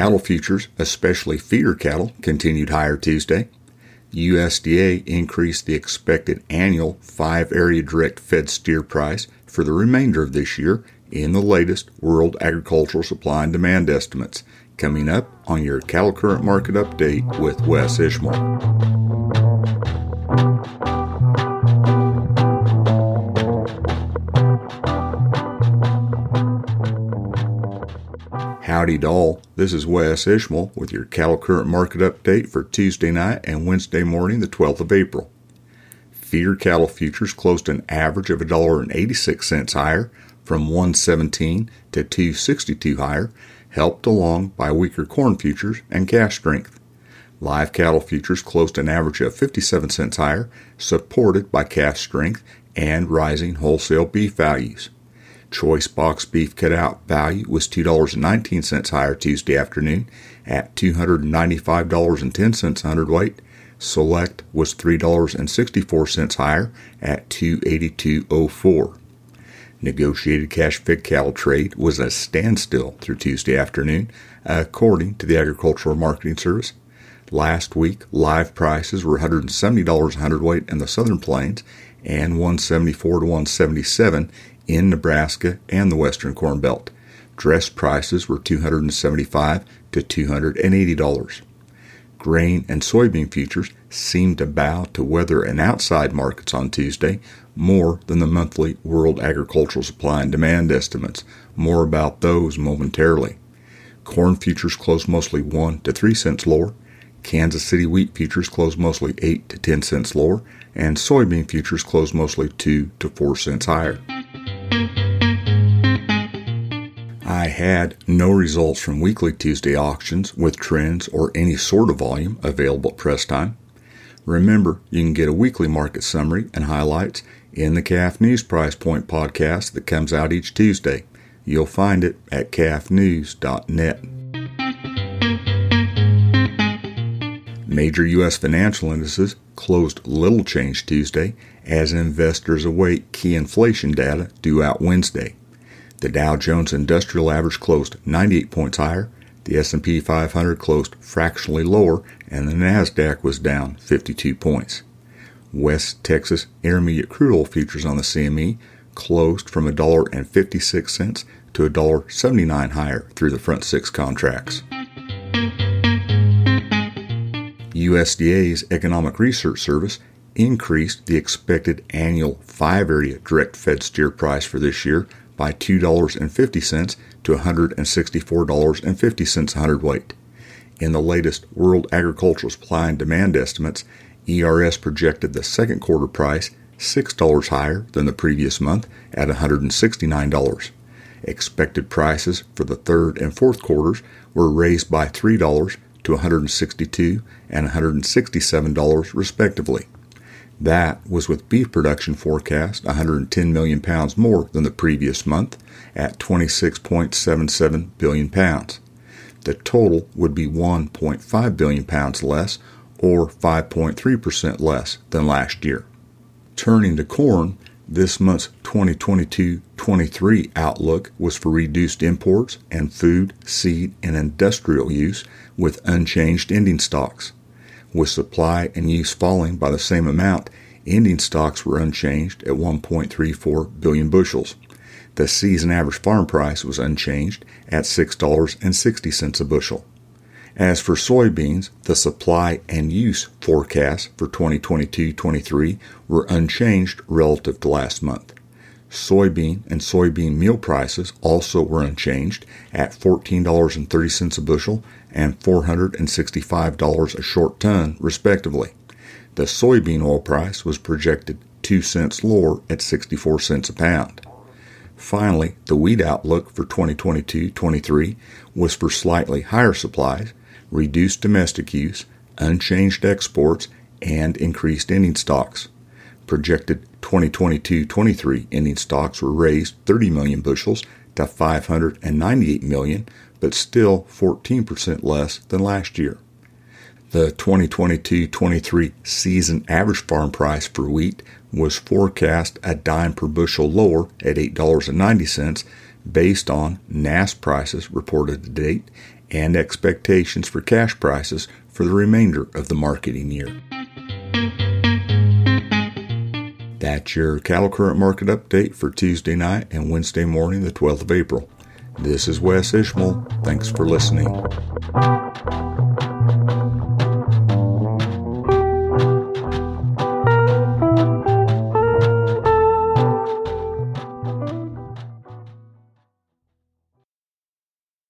Cattle futures, especially feeder cattle, continued higher Tuesday. USDA increased the expected annual five area direct fed steer price for the remainder of this year in the latest World Agricultural Supply and Demand estimates, coming up on your Cattle Current Market Update with Wes Ishmael. Howdy doll. This is Wes Ishmael with your cattle current market update for Tuesday night and Wednesday morning, the 12th of April. Feeder cattle futures closed an average of $1.86 higher from 117 to 262 higher, helped along by weaker corn futures and cash strength. Live cattle futures closed an average of 57 cents higher, supported by cash strength and rising wholesale beef values. Choice box beef cutout value was $2.19 higher Tuesday afternoon at $295.10 hundredweight. Select was $3.64 higher at 282.04. Negotiated cash fed cattle trade was a standstill through Tuesday afternoon, according to the Agricultural Marketing Service. Last week, live prices were $170 a hundredweight in the Southern Plains and 174 to 177 in Nebraska and the Western Corn Belt. Dress prices were 275 to $280. Grain and soybean futures seemed to bow to weather and outside markets on Tuesday more than the monthly World Agricultural Supply and Demand estimates. More about those momentarily. Corn futures closed mostly 1 to 3 cents lower. Kansas City wheat futures closed mostly 8 to 10 cents lower, and soybean futures closed mostly 2 to 4 cents higher. Had no results from weekly Tuesday auctions with trends or any sort of volume available at press time. Remember, you can get a weekly market summary and highlights in the Calf News Price Point podcast that comes out each Tuesday. You'll find it at calfnews.net. Major U.S. financial indices closed little change Tuesday as investors await key inflation data due out Wednesday. The Dow Jones Industrial Average closed 98 points higher, the S&P 500 closed fractionally lower, and the Nasdaq was down 52 points. West Texas Intermediate crude oil futures on the CME closed from $1.56 to $1.79 higher through the front six contracts. USDA's Economic Research Service increased the expected annual five area direct fed steer price for this year by $2.50 to $164.50 a hundredweight. In the latest World Agricultural Supply and Demand estimates, ERS projected the second quarter price $6 higher than the previous month at $169. Expected prices for the third and fourth quarters were raised by $3 to 162 and $167 respectively. That was with beef production forecast 110 million pounds more than the previous month at 26.77 billion pounds. The total would be 1.5 billion pounds less or 5.3% less than last year. Turning to corn, this month's 2022 23 outlook was for reduced imports and food, seed, and industrial use with unchanged ending stocks. With supply and use falling by the same amount, ending stocks were unchanged at 1.34 billion bushels. The season average farm price was unchanged at $6.60 a bushel. As for soybeans, the supply and use forecasts for 2022-23 were unchanged relative to last month. Soybean and soybean meal prices also were unchanged at $14.30 a bushel and $465 a short ton, respectively. The soybean oil price was projected 2 cents lower at 64 cents a pound. Finally, the wheat outlook for 2022-23 was for slightly higher supplies reduced domestic use, unchanged exports, and increased ending stocks. Projected 2022 23 ending stocks were raised 30 million bushels to 598 million, but still 14% less than last year. The 2022 23 season average farm price for wheat was forecast a dime per bushel lower at $8.90 based on NASS prices reported to date and expectations for cash prices for the remainder of the marketing year. That's your cattle current market update for Tuesday night and Wednesday morning, the 12th of April. This is Wes Ishmael. Thanks for listening.